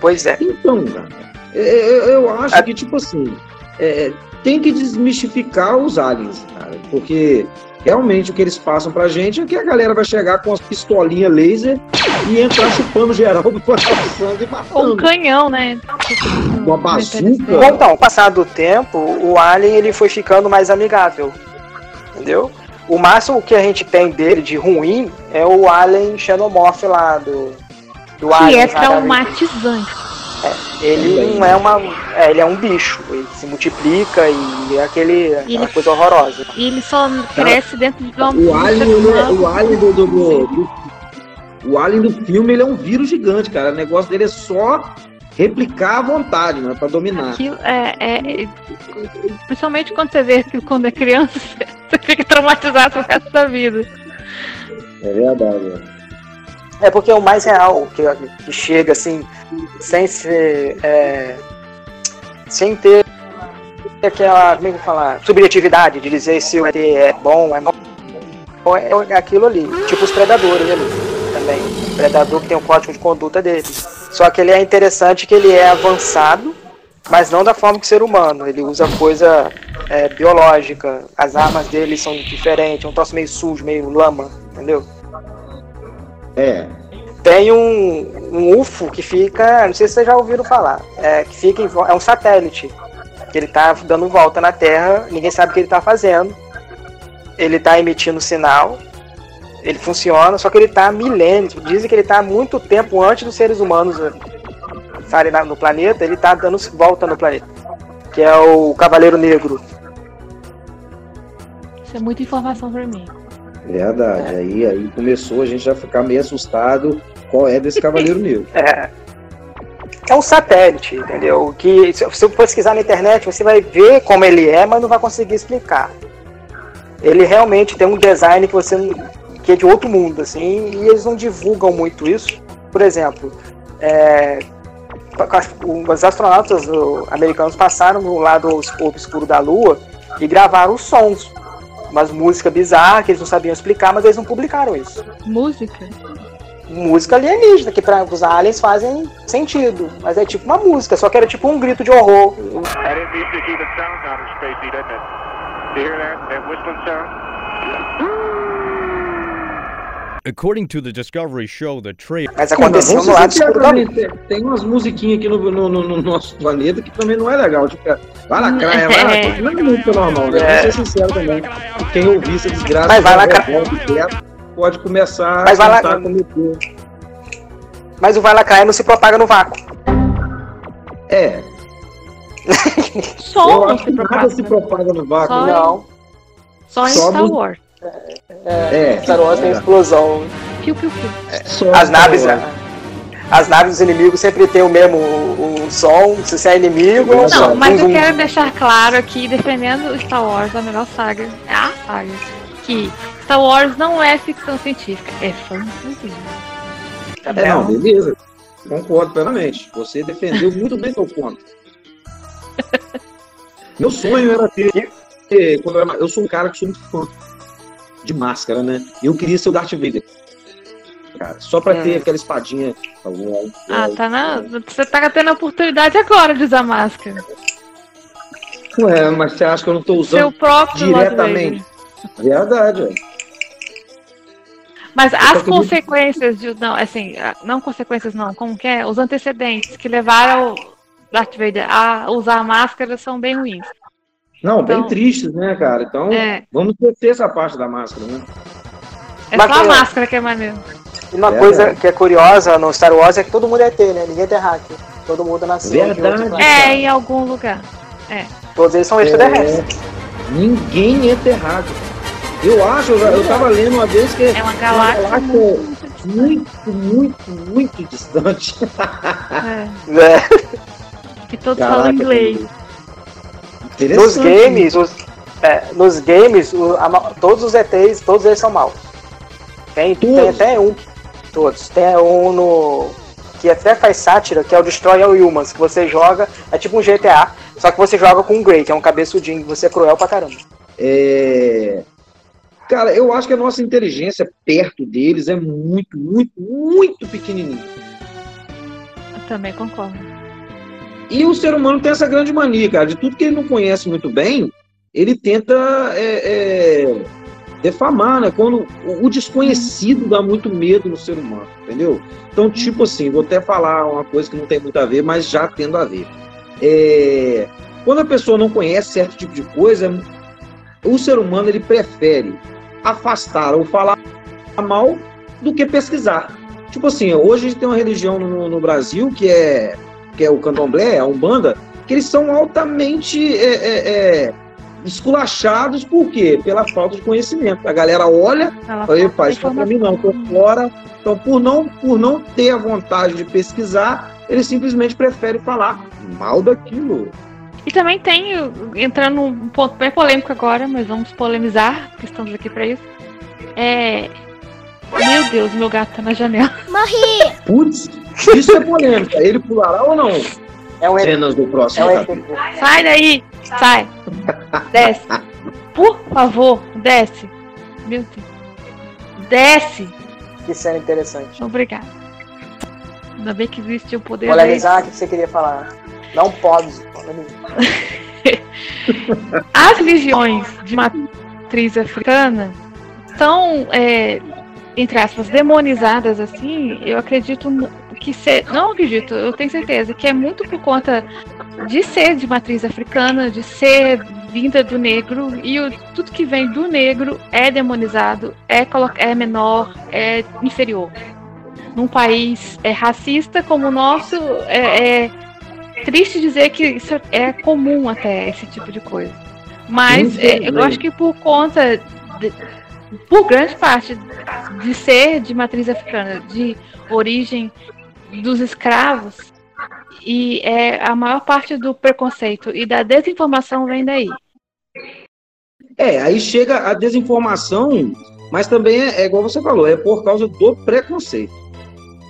Pois é. Então, cara, eu, eu- eu acho que, tipo assim, é, tem que desmistificar os aliens, cara, porque realmente o que eles passam pra gente é que a galera vai chegar com as pistolinhas laser e entrar chupando geral do sangue e Ou um matando. canhão, né? Uma bazuca. Bom, então, passado o tempo, o Alien ele foi ficando mais amigável. Entendeu? O máximo que a gente tem dele de ruim é o Alien Xenomorph lá do. Do Que Alien, é traumatizante. Ele não é uma. É, ele é um bicho. Ele se multiplica e é aquele, aquela Ele- coisa horrorosa. E ele só cresce dentro de uma O alien, é- o alien do, do- do- do- o alien do filme, ele é um vírus gigante, cara. O negócio dele é só replicar à vontade, não é pra dominar. Aquilo é, é- é- Principalmente quando você vê aquilo quando é criança, você fica traumatizado pro resto da vida. É verdade. É porque é o mais real que, que chega assim, sem ser. é, sem ter aquela. Como é que falar? Subjetividade de dizer se o ET é bom, é mau. É é aquilo ali. Tipo os predadores ali também. O predador que tem o código de conduta dele. Só que ele é interessante que ele é avançado, mas não da forma que o ser humano. Ele usa coisa é, biológica. As armas dele são diferentes. É um troço meio sujo, meio lama, entendeu? É. Tem um, um UFO que fica, não sei se vocês já ouviram falar, é, que fica em, é um satélite que ele tá dando volta na Terra, ninguém sabe o que ele tá fazendo. Ele tá emitindo sinal, ele funciona, só que ele tá há milênios. Dizem que ele tá há muito tempo antes dos seres humanos eh, estarem no planeta, ele tá dando volta no planeta. Que é o Cavaleiro Negro. Isso é muita informação pra mim. Verdade. Aí, aí começou a gente a ficar meio assustado qual é desse Cavaleiro Negro. É, é um satélite, entendeu? Que se você pesquisar na internet, você vai ver como ele é, mas não vai conseguir explicar. Ele realmente tem um design que você que é de outro mundo, assim, e eles não divulgam muito isso. Por exemplo, é, os astronautas americanos passaram no lado obscuro da Lua e gravaram os sons. Umas músicas bizarras que eles não sabiam explicar, mas eles não publicaram isso. Música? Música alienígena, que para os aliens fazem sentido. Mas é tipo uma música, só que era tipo um grito de horror. I According to the Discovery show, the trailer. Mas aconteceu no lado escuro da. Tem, umas musiquinhas aqui no, no- no- no nosso planeta que também não é legal. Tipo, vai lacraia, vai lacraia. Não é muito normal, né? É. Vou ser sincero também. Quem ouvir essa desgraça Mas vai lacra- revolta direto, pode começar Mas vai a lá-. Mas o Vai Lacraia não se propaga no vácuo. É, eu não acho se que nada propaga. se propaga no vácuo. Só- né? Não. Só em Só Star Wars. É, Star Wars tem explosão. Piu, piu, piu. só As naves, as naves dos inimigos sempre tem o mesmo o, o som. Se você é inimigo, Não, é som. Não, mas eu quero deixar claro aqui, defendendo Star Wars, a melhor saga, é a saga, que Star Wars não é ficção científica, é fantasia. Tá É, não, beleza. Concordo plenamente. Você defendeu muito bem seu ponto. Meu sonho era ter. ter- quando eu, era- eu sou um cara que sou muito fã de máscara, né? Eu queria ser o Darth Vader. Cara, só pra ter Hum. aquela espadinha. Ah, tá na. Você tá tendo a oportunidade agora de usar máscara. Ué, mas você acha que eu não tô usando Seu próprio diretamente? Vader. Verdade. Mas as consequências de. Não, assim, não consequências não, como que é? Os antecedentes que levaram o Darth Vader a usar a máscara são bem ruins. Não, bem Então- tristes, né, cara? Então, É, vamos esquecer essa parte da máscara, né? é Mas só a máscara que é maneiro. E uma Verdade. coisa que é curiosa no Star Wars é que todo mundo é ET, né? Ninguém tem hack. Todo mundo nasceu de outro Verdade. planeta. É, em algum lugar. Todos eles são extraterrestres. Ninguém é terrado. Eu acho, eu, eu tava lendo uma vez que É uma galáxia galáxia muito. muito, muito, muito distante. É, É. que todos Caraca, falam inglês. Nos games, os, é, nos games, o- a todos os ETs, todos eles são maus. Tem, tem até um. Todos. Tem um no. Que até faz sátira, que é o Destroy All Humans, que você joga, é tipo um GTA, só que você joga com um Grey, que é um cabeçudinho, você é cruel pra caramba. É, Cara, eu acho que a nossa inteligência perto deles é muito, muito, muito pequenininha. Eu também concordo. E o ser humano tem essa grande mania, cara, de tudo que ele não conhece muito bem, ele tenta é, é, defamar, né? Quando o desconhecido dá muito medo no ser humano, entendeu? Então, tipo assim, vou até falar uma coisa que não tem muito a ver, mas já tendo a ver. É, quando a pessoa não conhece certo tipo de coisa, o ser humano ele prefere afastar ou falar mal do que pesquisar. Tipo assim, hoje a gente tem uma religião no, no Brasil que é que é o candomblé, a umbanda, que eles são altamente é, é, é, esculachados, por quê? Pela falta de conhecimento. A galera olha, Ela fala, "Epa, isso não é pra mim não, tô fora. Então, por não, por não ter a vontade de pesquisar, eles simplesmente preferem falar mal daquilo. E também tem, entrando num ponto bem polêmico agora, mas vamos polemizar, porque estamos aqui pra isso. É. Meu Deus, meu gato tá na janela. Putz, isso é polêmica. Ele pulará ou não? É ET. Cenas do É próximo capítulo. ET. Sai daí! Sai! Desce! Por favor, desce! Meu Deus! Desce! Que cena interessante. Obrigada. Ainda bem que existe o poder. Polemizar, o que você queria falar? Não pode. As religiões de matriz africana são, é, entre aspas, demonizadas assim. Eu acredito que ser, não acredito, eu tenho certeza que é muito por conta de ser de matriz africana, de ser vinda do negro e o, tudo que vem do negro é demonizado, é, é menor, é inferior. Num país é racista como o nosso, é, é triste dizer que isso é comum até esse tipo de coisa. Mas é, eu acho que por conta de- por grande parte de ser de matriz africana, de origem dos escravos, e é a maior parte do preconceito e da desinformação vem daí. É, aí chega a desinformação, mas também é, é igual você falou, é por causa do preconceito.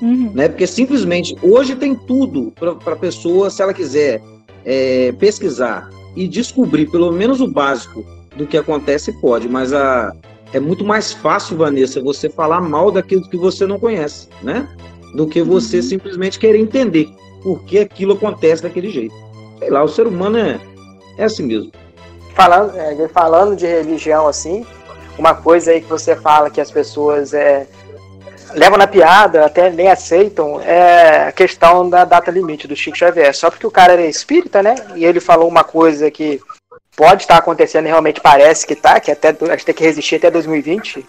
Uhum. né? Porque simplesmente hoje tem tudo para a pessoa, se ela quiser é, pesquisar e descobrir pelo menos o básico do que acontece, pode. Mas a, é muito mais fácil, Vanessa, você falar mal daquilo que você não conhece, né? Do que você simplesmente querer entender por que aquilo acontece daquele jeito. Sei lá, o ser humano é, é assim mesmo. Falando, é, falando de religião assim, uma coisa aí que você fala que as pessoas é, levam na piada, até nem aceitam, é a questão da data limite do Chico Xavier. Só porque o cara era espírita, né? E ele falou uma coisa que pode estar acontecendo e realmente parece que tá, que até a gente tem que resistir até 2020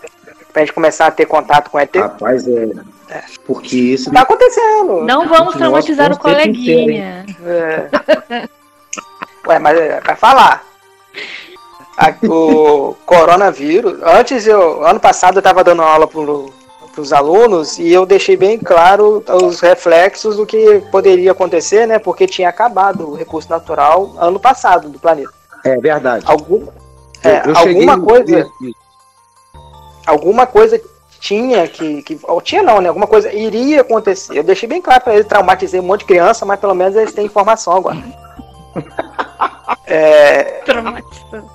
pra gente começar a ter contato com o ET. Rapaz, é. Porque isso. Tá acontecendo. Não vamos traumatizar o coleguinha. É. Ué, mas é, vai falar. A- o coronavírus. Antes eu. Ano passado eu tava dando aula pro, pros alunos e eu deixei bem claro os reflexos do que poderia acontecer, né? Porque tinha acabado o recurso natural ano passado do planeta. É verdade. Algum, é, Eu- eu alguma coisa. alguma coisa tinha que, que. Ou tinha não, né? Alguma coisa iria acontecer. Eu deixei bem claro pra eles, traumatizei um monte de criança, mas pelo menos eles têm informação agora. é, Traumatizando.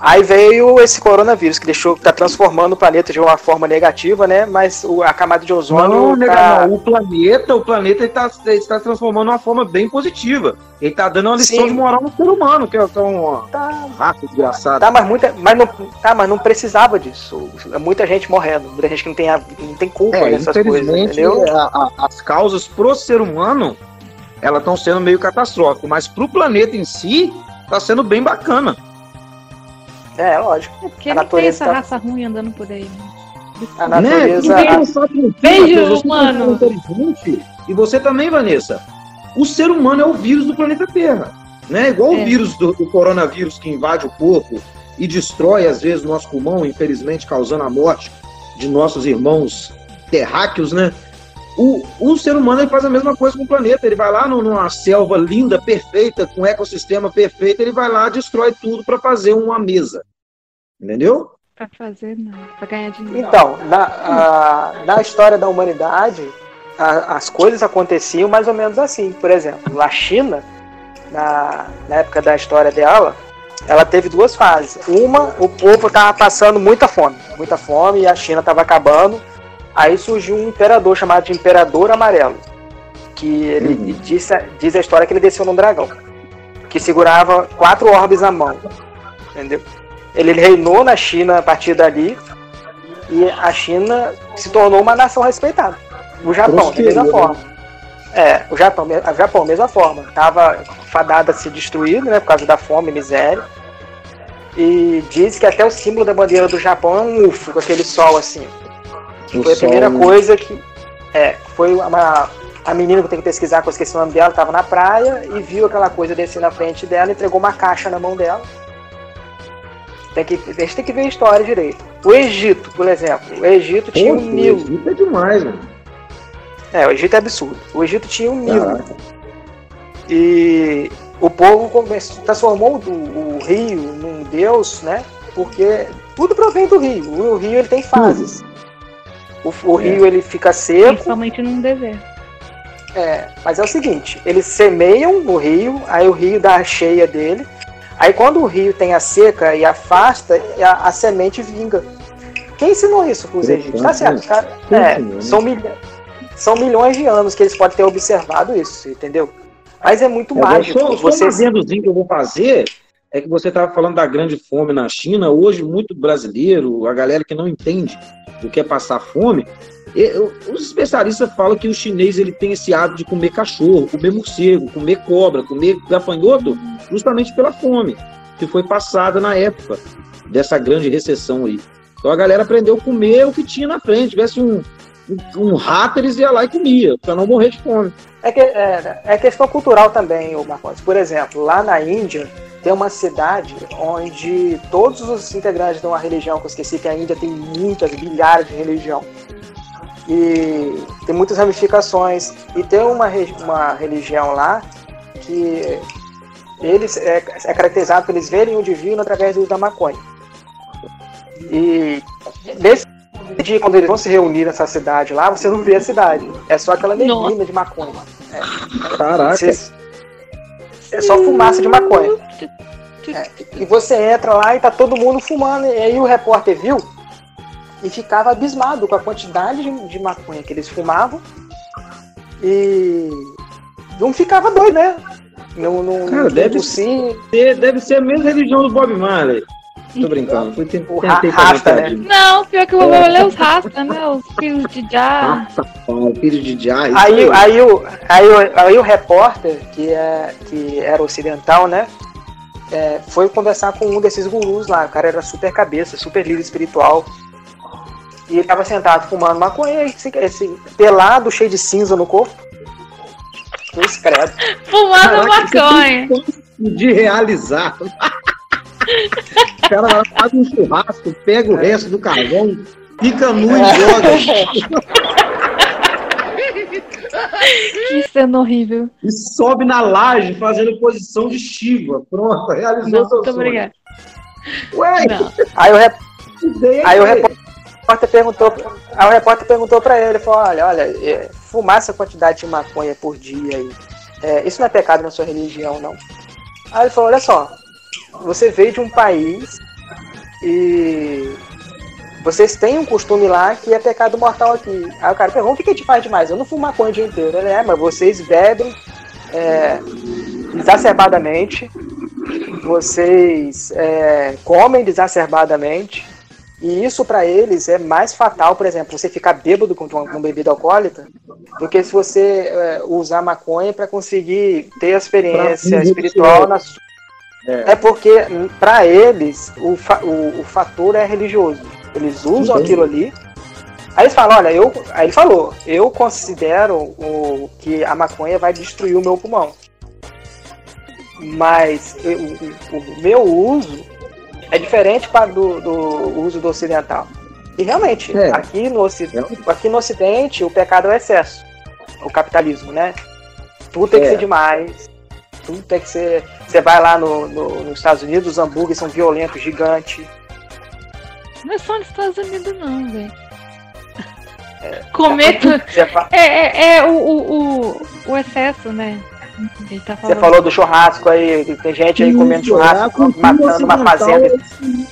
Aí veio esse coronavírus que deixou, tá transformando o planeta de uma forma negativa, né? Mas o- a camada de ozônio Não, tá. não. O planeta, o planeta está está transformando de uma forma bem positiva. Ele está dando uma lição Sim. de moral no ser humano, que é, é um Tá, rato desgraçado. tá, mas muita, mas não, tá, mas não precisava disso. Muita gente morrendo, muita gente que não tem, não tem culpa É, nessas coisas, infelizmente, entendeu? a- a- as causas pro ser humano, elas estão sendo meio catastróficas, mas pro planeta em si, está sendo bem bacana. É, lógico. É porque A não tem natureza essa tá- raça ruim andando por aí. né? A Né? natureza. Tem pensar tranquilo, Beijo, é um mano. cara inteligente, E você também, Vanessa. O ser humano é o vírus do planeta Terra. Né? Igual É. o vírus do, do coronavírus que invade o corpo e destrói, às vezes, o nosso pulmão, infelizmente causando a morte de nossos irmãos terráqueos, né? O, o ser humano ele faz a mesma coisa com o planeta. Ele vai lá numa selva linda, perfeita, com um ecossistema perfeito, ele vai lá, destrói tudo para fazer uma mesa. Entendeu? Pra fazer, não. Pra ganhar dinheiro. Então, na, a- na história da humanidade, a- as coisas aconteciam mais ou menos assim. Por exemplo, a China, na, na época da história dela, ela teve duas fases. Uma, o povo estava passando muita fome, muita fome, e a China estava acabando. Aí surgiu um imperador chamado de Imperador Amarelo, que ele Uhum. diz, a- diz a história que ele desceu num dragão, que segurava quatro orbes na mão, entendeu? Ele reinou na China a partir dali, e a China se tornou uma nação respeitada. O Japão, da mesma né? forma. É, o Japão, o Japão, mesma forma. Tava fadado a se destruir, né, por causa da fome e miséria. E diz que até o símbolo da bandeira do Japão é um UFO, com aquele sol assim. O Foi a primeira coisa que. É, foi uma. A menina que eu tenho que pesquisar, que eu esqueci o nome dela, estava na praia e viu aquela coisa descer na frente dela, entregou uma caixa na mão dela. Tem que, a gente tem que ver a história direito. O Egito, por exemplo. O Egito tinha o Poxa, Nilo. Isso é demais, mano. É, o Egito é absurdo. O Egito tinha o Nilo. Caraca. E o povo começou, transformou o, o rio num deus, né? Porque tudo provém do rio. O rio ele tem fases. O, o É. rio ele fica seco, Principalmente num deserto. é, mas é o seguinte, eles semeiam o rio, aí o rio dá a cheia dele, aí quando o rio tem a seca e afasta, a, a semente vinga. Quem ensinou isso para os egípcios? Tá certo, cara? Quem É, ensinou, né? são, milha- são milhões de anos que eles podem ter observado isso, entendeu? Mas é muito É, mágico. Só, só um Vocês... adendozinho que eu vou fazer é que você estava falando da grande fome na China. Hoje, muito brasileiro, a galera que não entende do que é passar fome, eu- os especialistas falam que o chinês ele tem esse hábito de comer cachorro, comer morcego, comer cobra, comer gafanhoto, justamente pela fome que foi passada na época dessa grande recessão aí. Então a galera aprendeu a comer o que tinha na frente. Tivesse um, um, rato, eles iam lá e comia, para não morrer de fome. É, que, é, é questão cultural também, o Marcos. Por exemplo, lá na Índia tem uma cidade onde todos os integrantes de uma religião, que eu esqueci que a Índia tem muitas, milhares de religião. E tem muitas ramificações. E tem uma, uma religião lá que eles é, é caracterizado por eles verem o divino através do uso da maconha. E nesse dia, quando eles vão se reunir nessa cidade lá, você não vê a cidade. É só aquela neblina de maconha. Caraca. Vocês- É só fumaça de maconha. É, e você entra lá e tá todo mundo fumando. E aí o repórter viu e ficava abismado com a quantidade de, de maconha que eles fumavam. E não ficava doido, né? Não, não, Cara, não deve ser- Deve ser a mesma religião do Bob Marley. Tô brincando. Fui ten- O tentei ra- rasta, né? Não, pior que eu vou ler os rasta, né? Os filhos de Já. Rasta, pau, filho de Jai. Aí, aí, o, aí, o, aí o repórter, que, é, que era ocidental, né? É, foi conversar com um desses gurus lá. O cara era super cabeça, super líder espiritual. E ele tava sentado fumando maconha, esse, esse pelado, cheio de cinza no corpo. Cruz credo. Fumando Caraca, maconha. de realizar. O cara lá faz um churrasco, pega o resto do carvão, fica nu e joga. Que cena horrível. E sobe na laje fazendo posição de Shiva. Pronto, realizou Não, seu muito sonho. obrigada. Ué, Não. Aí o, rep- aí o é repórter perguntou, aí o repórter perguntou pra ele, falou, olha, olha, é, fumar essa quantidade de maconha por dia aí, é, isso não é pecado na sua religião, não. Aí ele falou, olha só, você veio de um país e vocês têm um costume lá que é pecado mortal aqui. Aí o cara perguntou, o que, que a gente faz demais? Eu não fumo maconha o dia inteiro. Ele é, mas vocês bebem é, exacerbadamente, vocês é, comem exacerbadamente, e isso pra eles é mais fatal, por exemplo, você ficar bêbado com uma, com bebida alcoólica, do que se você é, usar maconha para conseguir ter a experiência espiritual na sua. É. É porque, pra eles, o, fa- o, o fator é religioso. Eles usam Entendi. aquilo ali. Aí eles falam, olha, eu. Aí ele falou, eu considero o, que a maconha vai destruir o meu pulmão. Mas eu- o, o meu uso é diferente pra, do, do uso do ocidental. E realmente, É. aqui, no, Oci- aqui no Ocidente, o pecado é o excesso. O capitalismo, né? Tudo tem que É. ser demais. Tudo tem que ser. Você vai lá no, no- nos Estados Unidos, os hambúrgueres são violentos, gigantes. Não é só nos Estados Unidos, não, velho. Você, fa- É, é, é o, o, o, o excesso, né? Ele tá você falando. falou do churrasco aí, tem gente aí comendo é churrasco, matando uma fazenda, é assim.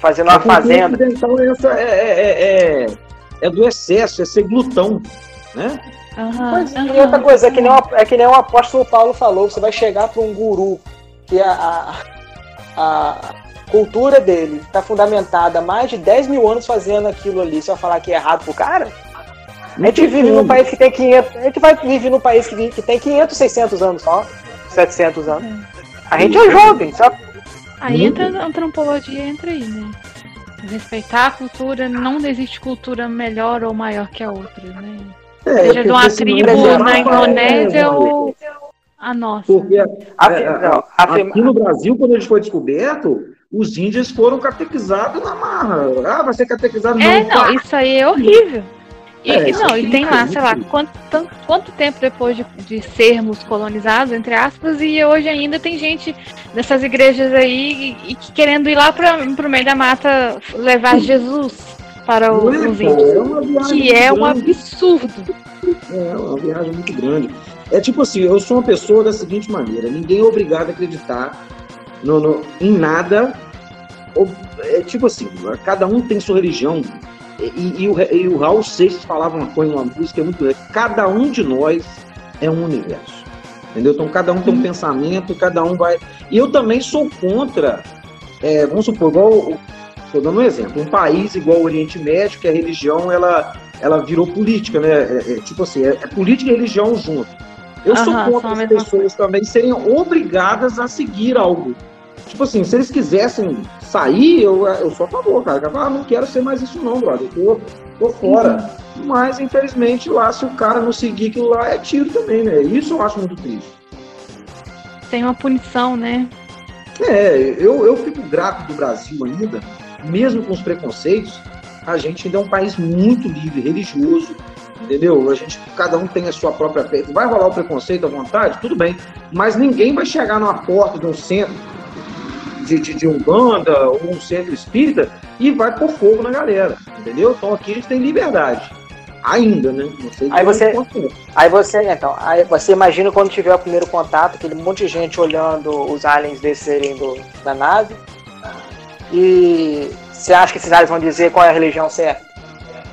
fazendo uma fazenda. é, essa, é, é, é, é do excesso, é ser glutão. Né? Aham, Mas, aham. e outra coisa, é que, nem o, é que nem o apóstolo Paulo falou, você vai chegar para um guru que a, a, a cultura dele está fundamentada há mais de 10 mil anos fazendo aquilo ali, você vai falar que é errado pro cara? A gente vive num país que tem 500, a gente vai vive num país que, que tem 500, 600 anos só, 700 anos. A gente é jovem, só Aí entra a antropologia, entra aí, né? Respeitar a cultura, não existe cultura melhor ou maior que a outra, né? É, Seja de uma tribo é na mais- Indonésia é, ou a nossa. Porque é, afirma- aqui no Brasil, quando a gente foi descoberto, os índios foram catequizados na marra. Ah, vai ser catequizado É, não. não, isso aí é horrível. E, É, não, aqui e tem é lá, sei lá, quanto, tan- quanto tempo depois de, de sermos colonizados, entre aspas, e hoje ainda tem gente dessas igrejas aí e, e que querendo ir lá para pro meio da mata levar Jesus para os, Não é, os pô, índios. é uma viagem Que é muito um grande. absurdo. É uma viagem muito grande. É tipo assim, eu sou uma pessoa da seguinte maneira: ninguém é obrigado a acreditar no, no- em nada. É tipo assim, cada um tem sua religião. E, e o, e o Raul Seixas falava uma coisa, uma música muito. Cada um de nós é um universo. Entendeu? Então cada um tem um pensamento, cada um vai. E eu também sou contra, é, vamos supor, igual. Estou dando um exemplo, um país igual o Oriente Médio, que a religião ela, ela virou política, né? É, é, tipo assim, é, é política e religião junto. Eu sou Aham, contra as pessoas também serem obrigadas a seguir algo. Tipo assim, se eles quisessem sair, eu, eu sou a favor, cara. Eu ah, não quero ser mais isso não, brother. Eu tô, tô fora. Mas, infelizmente, lá, se o cara não seguir aquilo lá, é tiro também, né? Isso eu acho muito triste. tem uma punição, né? É, eu, eu fico grato do Brasil ainda, mesmo com os preconceitos, a gente ainda é um país muito livre, religioso, entendeu? A gente, cada um tem a sua própria fé. Vai rolar o preconceito à vontade? Tudo bem. Mas ninguém vai chegar numa porta de um centro de, de, de Umbanda ou um centro espírita e vai pôr fogo na galera, entendeu? Então aqui a gente tem liberdade. Ainda, né? Não sei Aí você- é. Aí você, então, aí você imagina quando tiver o primeiro contato, aquele monte de gente olhando os aliens descerem do, da nave. E você acha que esses aliens vão dizer qual é a religião certa?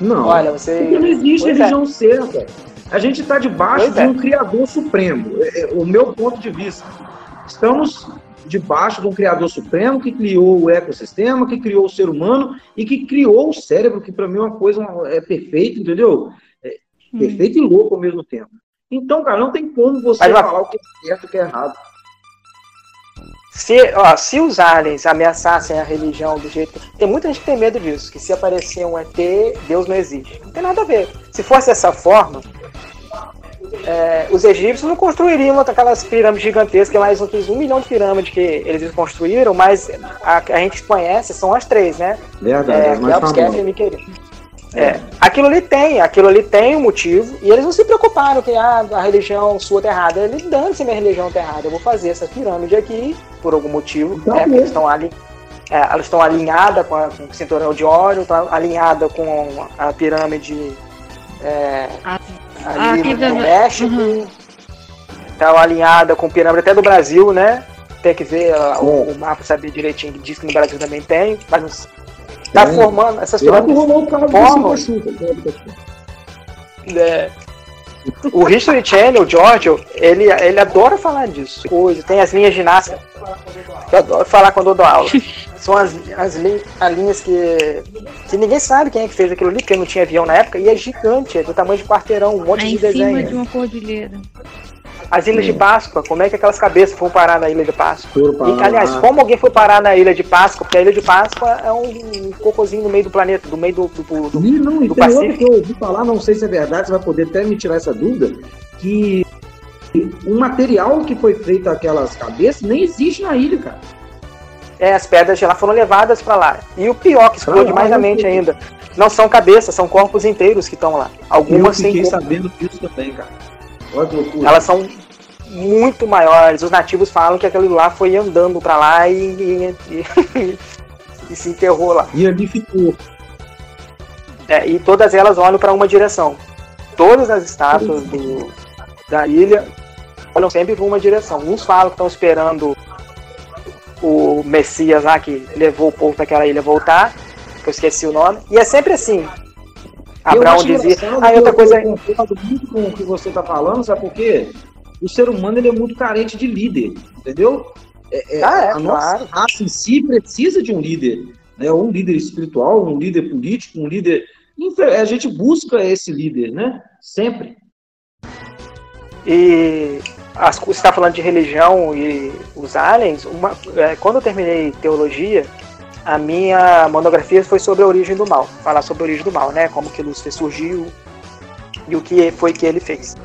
Não. Olha, você. Porque não existe Pois é. religião certa. A gente está debaixo Pois de é. um Criador Supremo. É, é, o meu ponto de vista. Estamos debaixo de um Criador Supremo que criou o ecossistema, que criou o ser humano e que criou o cérebro, que para mim é uma coisa é perfeita, entendeu? É Hum. perfeito e louco ao mesmo tempo. Então, cara, não tem como você Mas, falar o que é certo e o que é errado. Se, ó, se os aliens ameaçassem a religião do jeito. Tem muita gente que tem medo disso, que se aparecer um ET, Deus não existe. Não tem nada a ver. Se fosse dessa forma, é, os egípcios não construiriam aquelas pirâmides gigantescas, mais um, um milhão de pirâmides que eles construíram, mas a, a gente conhece são as três, né? Verdade, É, as mais Kelps, Kefir e famosas. É, aquilo ali tem, aquilo ali tem um motivo, e eles não se preocuparam que ah, a religião sua tá errada. Eles dane-se minha religião tá errada. Eu vou fazer essa pirâmide aqui, por algum motivo, Tá né? Porque eles estão ali. é, elas estão alinhadas com, a- com o cinturão de óleo, estão alinhadas com a pirâmide é, Ah, ali aqui no México, Uhum. estão alinhadas com pirâmide até do Brasil, né? Tem que ver ah, o, É. o mapa, saber direitinho, que diz que no Brasil também tem, mas não- tá Tem. formando essas pirâmides o Formam. Silva Chuca. É. O History Channel, o Giorgio, ele, ele adora falar disso. Coisa. Tem as linhas ginásticas. que Eu adoro falar quando eu dou aula. São as, as, as linhas que, que ninguém sabe quem é que fez aquilo ali, porque não tinha avião na época, e é gigante, é do tamanho de quarteirão, um monte É de em cima desenho. de uma cordilheira. As ilhas de Páscoa, como é que aquelas cabeças foram parar na ilha de Páscoa? E, aliás, como alguém foi parar na ilha de Páscoa? Porque a ilha de Páscoa é um cocôzinho no meio do planeta, do meio do, do, do- E não, do Pacífico. que eu ouvi falar, não sei se é verdade, você vai poder até me tirar essa dúvida, que o material que foi feito aquelas cabeças nem existe na ilha, cara. É, as pedras de lá foram levadas pra lá. E o pior, que explode mais na eu mente ainda, não são cabeças, são corpos inteiros que estão lá. Eu Algumas fiquei têm corpo, sabendo disso também, cara. Olha que loucura. elas são muito maiores. Os nativos falam que aquele lá foi andando pra lá e, e, e- e se enterrou lá. E ali ficou. É, e todas elas olham para uma direção. Todas as estátuas do- da ilha olham sempre para uma direção. Uns falam que estão esperando o Messias lá que levou o povo para aquela ilha voltar, que eu esqueci o nome. E é sempre assim. Abraão dizia. que outra eu- coisa. Eu concordo muito com o que você está falando, sabe por quê? O ser humano ele é muito carente de líder, entendeu? É, é, Ah, é, a nossa claro. raça em si precisa de um líder, né? Um líder espiritual, um líder político, um líder. A gente busca esse líder, né? Sempre. E as, você está falando de religião e os aliens. Uma, é, quando eu terminei teologia, a minha monografia foi sobre a origem do mal. Falar sobre a origem do mal, né? Como que Lúcifer surgiu e o que foi que ele fez.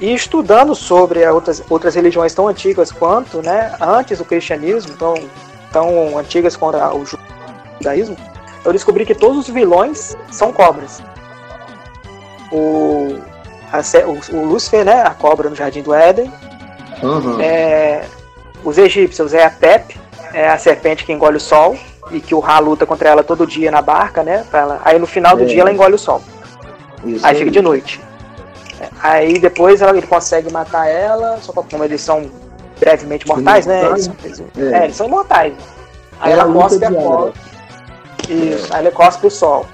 E estudando sobre outras, outras religiões tão antigas quanto, né? Antes do cristianismo, tão, tão antigas quanto o judaísmo, eu descobri que todos os vilões são cobras. O, a o, o Lúcifer, né? A cobra no Jardim do Éden. Aham. É, os egípcios é a Pep, é a serpente que engole o sol e que o Ra luta contra ela todo dia na barca, né? ela- aí no final do É. dia ela engole o sol. Isso Aí fica de noite. É, Aí depois ela- ele consegue matar ela, só como eles são brevemente mortais, né? Eles, eles- É. é, eles são imortais. Aí ela luta cospe a cobra. Isso, aí ela cospe o sol.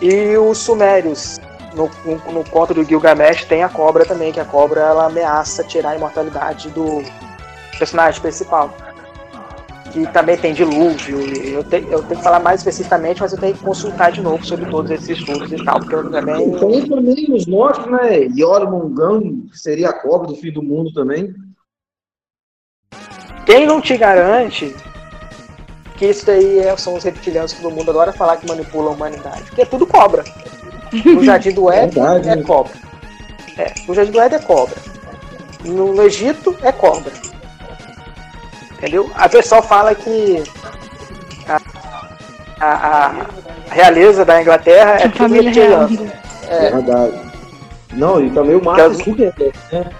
E os sumérios, no, no, no conto do Gilgamesh, tem a cobra também, que a cobra ela ameaça tirar a imortalidade do personagem principal. Que também tem dilúvio. Eu, te- eu tenho que falar mais especificamente, mas eu tenho que consultar de novo sobre todos esses estudos e tal, porque eu também. Tem também os nórdicos, né? Yormungand, que seria a cobra do fim do mundo também. Quem não te garante que isso daí é- são os reptilianos que todo mundo adora falar que manipulam a humanidade? Porque é tudo cobra. No Jardim do Éden Verdade, é né? cobra. É, no Jardim do Éden é cobra. No, Egito é cobra. Entendeu? A pessoa fala que a, a, a realeza da Inglaterra é A tudo reptiliano. É verdade. Não, e também o Que Marcos as- Zuckerberg, né?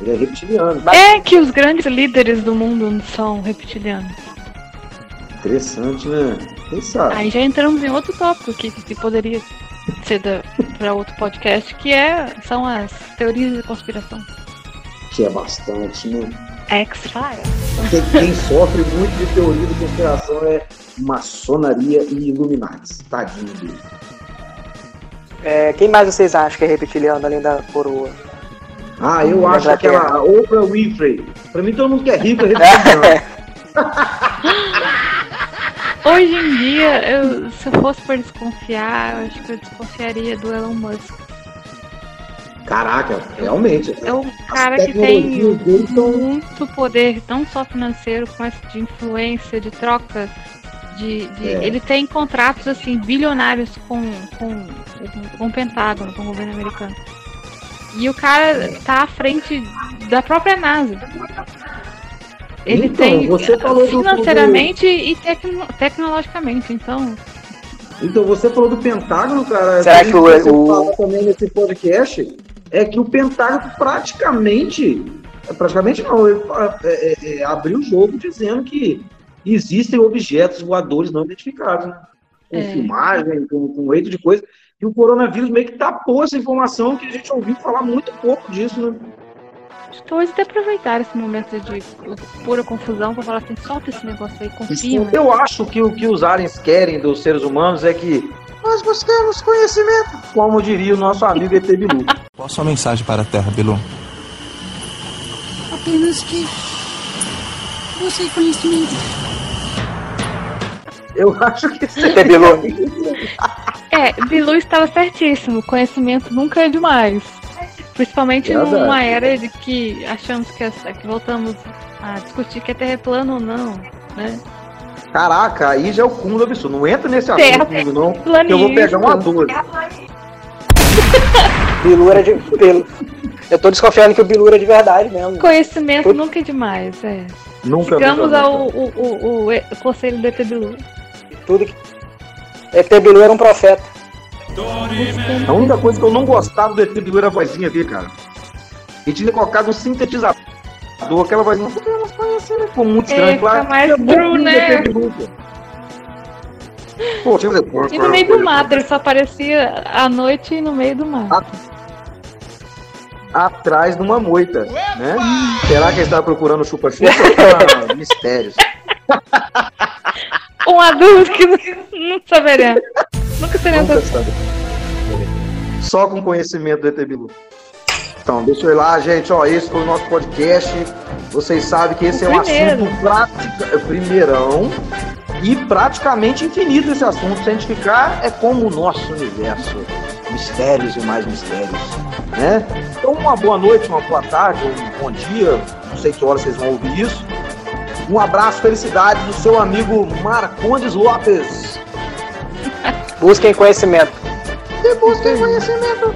Ele é reptiliano. É que os grandes líderes do mundo são reptilianos. Interessante, né? Quem sabe? Aí já entramos em outro tópico aqui, que poderia ser para outro podcast, que é, são as teorias de conspiração. Que é bastante, né? X-Files. Quem, quem sofre muito de teoria de conspiração é maçonaria e Illuminati. Tadinho dele. É, quem mais vocês acham que é reptiliano além da coroa? Ah, eu acho Inglaterra. aquela Oprah Winfrey. Pra mim, todo mundo que é rico é reptiliano. Hoje em dia, eu, se eu fosse por desconfiar, eu acho que eu desconfiaria do Elon Musk. Caraca, realmente. É um cara que tem são- muito poder, não só financeiro, mas de influência, de troca. De, de- É. Ele tem contratos assim bilionários com, com, com o Pentágono, com o governo americano. E o cara tá à frente da própria NASA. Ele Então, tem você falou do- financeiramente e tecno- tecnologicamente, então. Então, você falou do Pentágono, cara. Será Tem que o- você o- fala também nesse podcast é que o Pentágono praticamente, praticamente não, ele é, é, é, abriu o jogo dizendo que existem objetos voadores não identificados, né? com É. filmagem, com, com leito de coisa. E o coronavírus meio que tapou essa informação que a gente ouviu falar muito pouco disso, né? Talvez até aproveitar esse momento de pura confusão pra falar assim, solta esse negócio aí, confia. né? Eu acho que o que os aliens querem dos seres humanos é que nós buscamos conhecimento, como diria o nosso amigo ET Bilu. Qual a sua mensagem para a Terra, Bilu? Apenas que. Você conhecimento. Eu acho que sim. ET Bilu. É, Bilu estava certíssimo. Conhecimento nunca é demais. Principalmente Verdade. numa era de que achamos que, essa- que voltamos a discutir que a Terra é plana ou não, né? Caraca, aí já é o cúmulo do absurdo. Não entra nesse Terra assunto comigo, não. Que eu vou pegar uma dor. Bilu era de. Bilu. Eu tô desconfiando que o Bilu era de verdade mesmo. Conhecimento Tudo- nunca é demais, é. Nunca Sigamos nunca, ao nunca. o, o, o, o conselho do ET Bilu. Tudo que. ET Bilu era um profeta. A única coisa que eu não gostava do ET Bilu era a vozinha dele, cara. Ele tinha colocado um sintetizador, aquela vozinha. Porque nós conhecemos, ficou muito É, estranho, fica claro. mais É true, né? ET Bilu, pô. Tinha que fazer- E no meio do mato, ele só aparecia à noite e no meio do mato. atrás de uma moita, né? Será que ele estava procurando o chupa-chupa? Ah, mistérios. Um adulto que não, não saberia. Nunca Nunca sabe. Só com conhecimento do ET Bilu. Então, deixa eu ir lá, gente. Ó, esse foi o nosso podcast. Vocês sabem que esse O é um primeiro. assunto prática, primeirão e praticamente infinito esse assunto. Se a gente ficar, é como o nosso universo. Mistérios e mais mistérios. Né? Então, uma boa noite, uma boa tarde, um bom dia. Não sei que hora vocês vão ouvir isso. Um abraço, felicidade do seu amigo Marcondes Lopes. Busquem conhecimento. Busquem conhecimento.